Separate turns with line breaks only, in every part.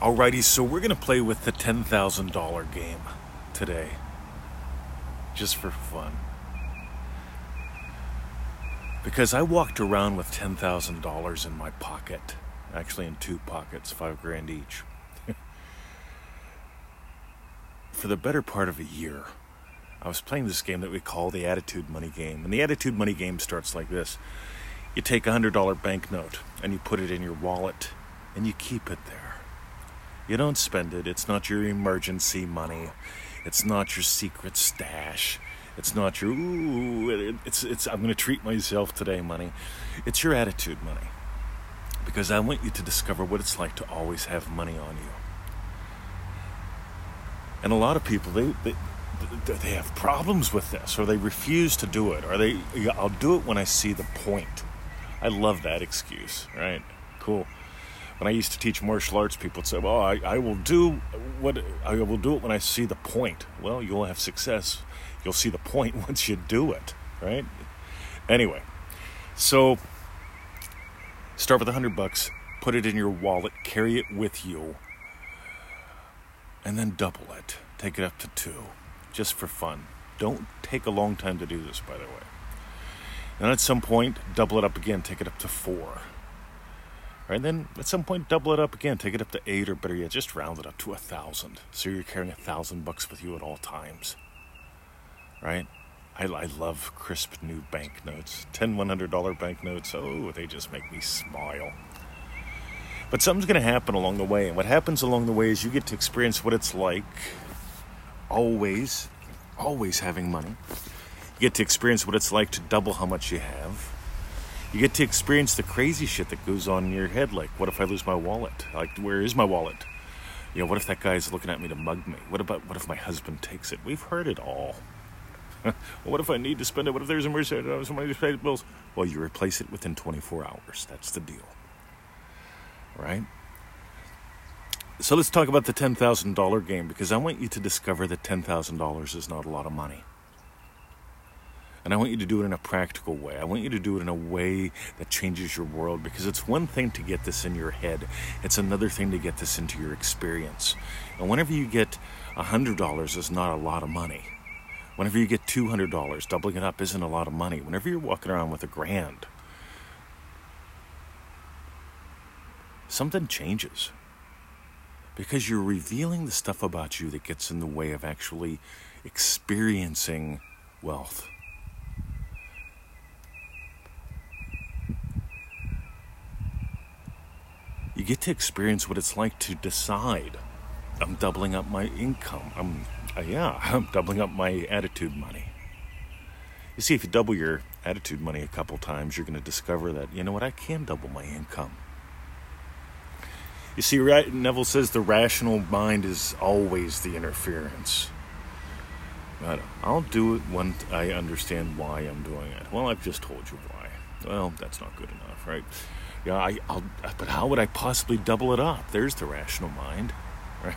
Alrighty, so we're gonna play with the $10,000 game today. Just for fun. Because I walked around with $10,000 in my pocket. Actually, in two pockets, five grand each. for the better part of a year. I was playing this game that we call the Attitude Money Game. And the Attitude Money Game starts like this you take a $100 banknote and you put it in your wallet and you keep it there. You don't spend it. It's not your emergency money. It's not your secret stash. It's not your ooh. It's it's. I'm going to treat myself today, money. It's your attitude, money. Because I want you to discover what it's like to always have money on you. And a lot of people, they they they have problems with this, or they refuse to do it, or they. I'll do it when I see the point. I love that excuse. Right? Cool when I used to teach martial arts, people would say, "Well, I, I will do what I will do it when I see the point." Well, you'll have success. You'll see the point once you do it, right? Anyway, so start with a hundred bucks, put it in your wallet, carry it with you, and then double it. Take it up to two, just for fun. Don't take a long time to do this, by the way. And at some point, double it up again, take it up to four Right then, at some point, double it up again. Take it up to eight, or better yet, just round it up to a thousand. So you're carrying a thousand bucks with you at all times. Right? I, I love crisp new banknotes. Ten $100 banknotes. Oh, they just make me smile. But something's going to happen along the way. And what happens along the way is you get to experience what it's like always, always having money. You get to experience what it's like to double how much you have you get to experience the crazy shit that goes on in your head. Like, what if I lose my wallet? Like, where is my wallet? You know, what if that guy's looking at me to mug me? What about what if my husband takes it? We've heard it all. well, what if I need to spend it? What if there's a emergency? I uh, somebody to pay the bills. Well, you replace it within 24 hours. That's the deal, right? So let's talk about the $10,000 game because I want you to discover that $10,000 is not a lot of money. And I want you to do it in a practical way. I want you to do it in a way that changes your world because it's one thing to get this in your head, it's another thing to get this into your experience. And whenever you get $100 is not a lot of money. Whenever you get $200, doubling it up isn't a lot of money. Whenever you're walking around with a grand, something changes because you're revealing the stuff about you that gets in the way of actually experiencing wealth. You get to experience what it's like to decide I'm doubling up my income. I'm, uh, yeah, I'm doubling up my attitude money. You see, if you double your attitude money a couple times, you're going to discover that, you know what, I can double my income. You see, right Neville says the rational mind is always the interference. But I'll do it when I understand why I'm doing it. Well, I've just told you why. Well, that's not good enough, right? Yeah, I, I'll, but how would I possibly double it up? There's the rational mind, right?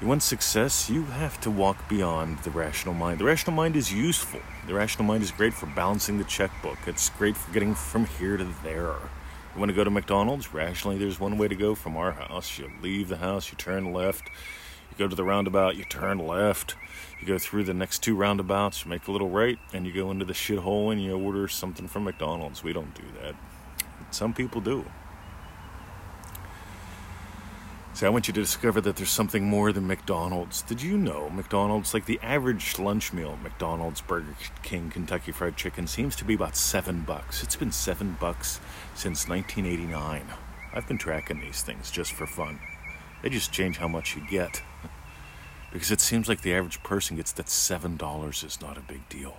You want success, you have to walk beyond the rational mind. The rational mind is useful. The rational mind is great for balancing the checkbook. It's great for getting from here to there. You want to go to McDonald's? Rationally, there's one way to go from our house. You leave the house, you turn left, you go to the roundabout, you turn left, you go through the next two roundabouts, you make a little right, and you go into the shithole and you order something from McDonald's. We don't do that. Some people do. See, I want you to discover that there's something more than McDonald's. Did you know McDonald's, like the average lunch meal, McDonald's, Burger King, Kentucky Fried Chicken, seems to be about seven bucks. It's been seven bucks since 1989. I've been tracking these things just for fun. They just change how much you get. because it seems like the average person gets that $7 is not a big deal.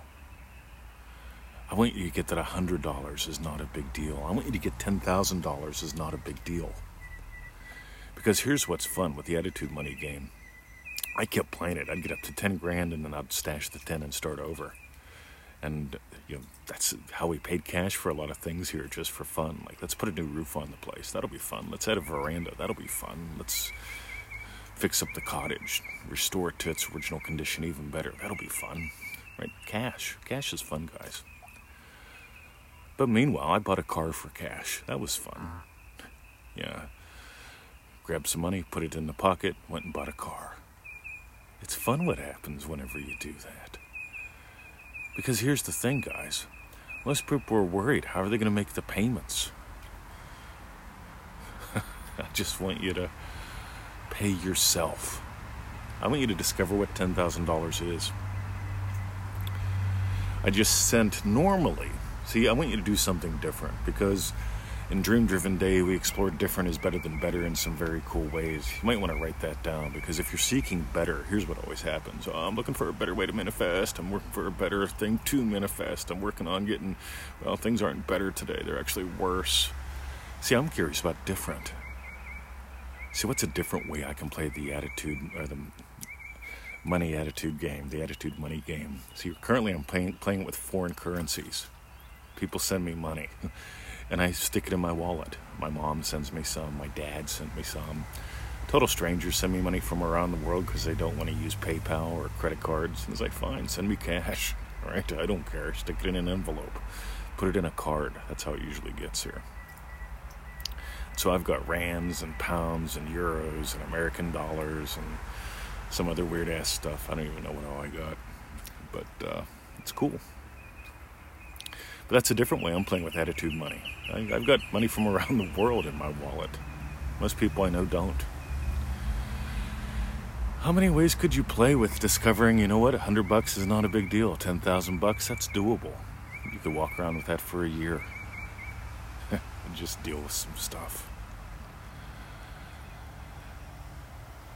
I want you to get that $100 is not a big deal. I want you to get $10,000 is not a big deal. Because here's what's fun with the attitude money game. I kept playing it. I'd get up to 10 grand and then I'd stash the 10 and start over. And you know, that's how we paid cash for a lot of things here just for fun. Like let's put a new roof on the place. That'll be fun. Let's add a veranda. That'll be fun. Let's fix up the cottage, restore it to its original condition even better. That'll be fun. Right? Cash. Cash is fun, guys. But meanwhile, I bought a car for cash. That was fun. Yeah. grabbed some money, put it in the pocket, went and bought a car. It's fun what happens whenever you do that. Because here's the thing, guys. Most people are worried how are they going to make the payments? I just want you to pay yourself. I want you to discover what $10,000 is. I just sent normally. See, I want you to do something different because in Dream Driven Day, we explored different is better than better in some very cool ways. You might want to write that down because if you're seeking better, here's what always happens. Oh, I'm looking for a better way to manifest. I'm working for a better thing to manifest. I'm working on getting, well, things aren't better today. They're actually worse. See, I'm curious about different. See, what's a different way I can play the attitude or the money attitude game, the attitude money game? See, currently I'm playing, playing with foreign currencies. People send me money. and I stick it in my wallet. My mom sends me some, my dad sent me some. Total strangers send me money from around the world because they don't want to use PayPal or credit cards. And it's like, fine, send me cash, right? I don't care. Stick it in an envelope, put it in a card. That's how it usually gets here. So I've got rands and pounds and euros and American dollars and some other weird ass stuff. I don't even know what all I got, but uh, it's cool. But that's a different way I'm playing with attitude money. I, I've got money from around the world in my wallet. Most people I know don't. How many ways could you play with discovering, you know what, a hundred bucks is not a big deal. Ten thousand bucks, that's doable. You could walk around with that for a year. and just deal with some stuff.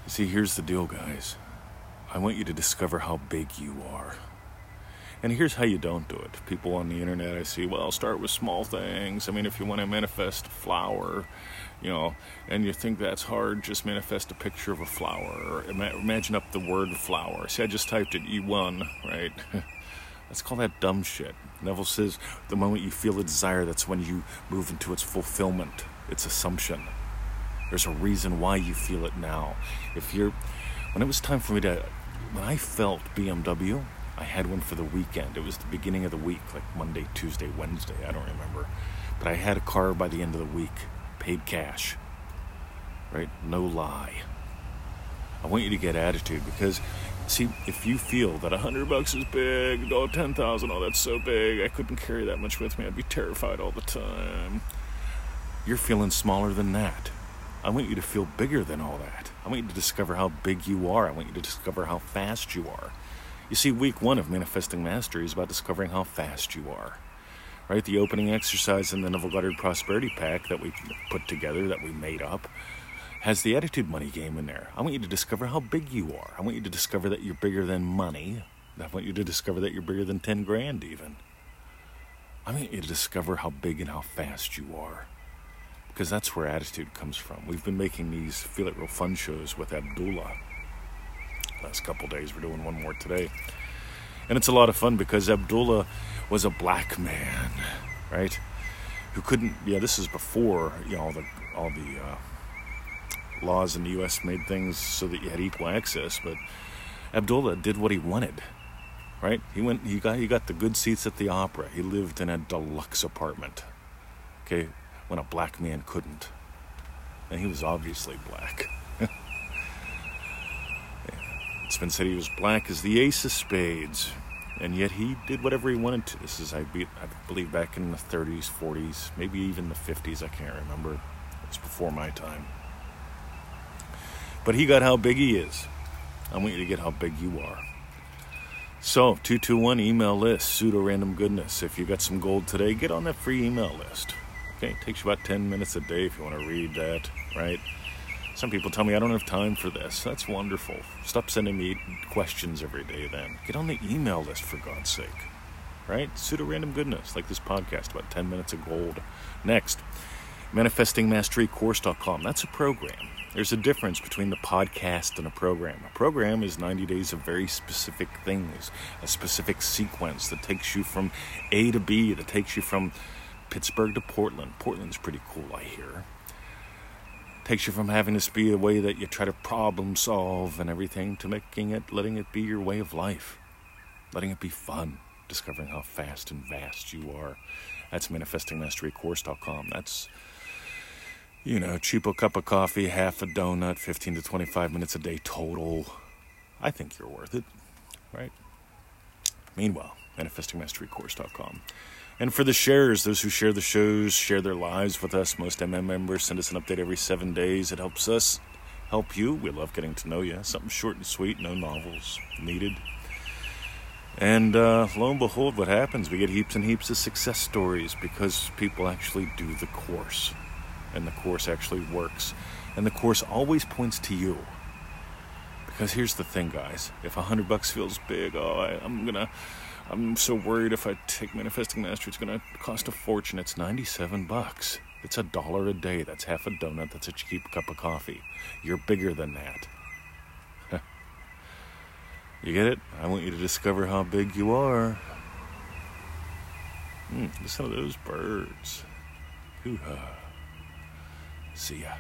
You see, here's the deal, guys. I want you to discover how big you are. And here's how you don't do it. People on the internet, I see, well, start with small things. I mean, if you want to manifest a flower, you know, and you think that's hard, just manifest a picture of a flower. Or imagine up the word flower. See, I just typed it E1, right? Let's call that dumb shit. Neville says the moment you feel a desire, that's when you move into its fulfillment, its assumption. There's a reason why you feel it now. If you're, when it was time for me to, when I felt BMW, I had one for the weekend. It was the beginning of the week, like Monday, Tuesday, Wednesday, I don't remember. But I had a car by the end of the week, paid cash. Right? No lie. I want you to get attitude because see if you feel that a hundred bucks is big, oh ten thousand, oh that's so big, I couldn't carry that much with me, I'd be terrified all the time. You're feeling smaller than that. I want you to feel bigger than all that. I want you to discover how big you are. I want you to discover how fast you are. You see, week one of Manifesting Mastery is about discovering how fast you are. Right? The opening exercise in the Neville Goddard Prosperity Pack that we put together, that we made up, has the attitude money game in there. I want you to discover how big you are. I want you to discover that you're bigger than money. I want you to discover that you're bigger than 10 grand, even. I want you to discover how big and how fast you are. Because that's where attitude comes from. We've been making these Feel It Real Fun shows with Abdullah last couple days. We're doing one more today. And it's a lot of fun because Abdullah was a black man, right? Who couldn't, yeah, this is before, you know, all the, all the uh, laws in the U.S. made things so that you had equal access, but Abdullah did what he wanted, right? He went, he got, he got the good seats at the opera. He lived in a deluxe apartment, okay, when a black man couldn't. And he was obviously black. It's been said he was black as the ace of spades, and yet he did whatever he wanted to. This is, I, be, I believe, back in the 30s, 40s, maybe even the 50s. I can't remember. It was before my time. But he got how big he is. I want you to get how big you are. So, 221 email list, pseudo random goodness. If you got some gold today, get on that free email list. Okay, it takes you about 10 minutes a day if you want to read that, right? Some people tell me I don't have time for this. That's wonderful. Stop sending me questions every day then. Get on the email list for God's sake. Right? Pseudo random goodness, like this podcast, about 10 minutes of gold. Next, manifestingmasterycourse.com. That's a program. There's a difference between the podcast and a program. A program is 90 days of very specific things, a specific sequence that takes you from A to B, that takes you from Pittsburgh to Portland. Portland's pretty cool, I hear takes you from having this be a way that you try to problem solve and everything to making it, letting it be your way of life, letting it be fun, discovering how fast and vast you are. That's manifestingmasterycourse.com. That's you know, cheapo cup of coffee, half a donut, 15 to 25 minutes a day total. I think you're worth it, right? Meanwhile, manifestingmasterycourse.com. And for the sharers, those who share the shows, share their lives with us, most MM members send us an update every seven days. It helps us help you. We love getting to know you. Something short and sweet, no novels needed. And uh, lo and behold, what happens? We get heaps and heaps of success stories because people actually do the course. And the course actually works. And the course always points to you. Because here's the thing, guys. If a hundred bucks feels big, oh, I, I'm gonna, I'm so worried if I take Manifesting Mastery, it's gonna cost a fortune. It's 97 bucks. It's a dollar a day. That's half a donut. That's a cheap cup of coffee. You're bigger than that. You get it? I want you to discover how big you are. Hmm, listen to those birds. Hoo-ha. See ya.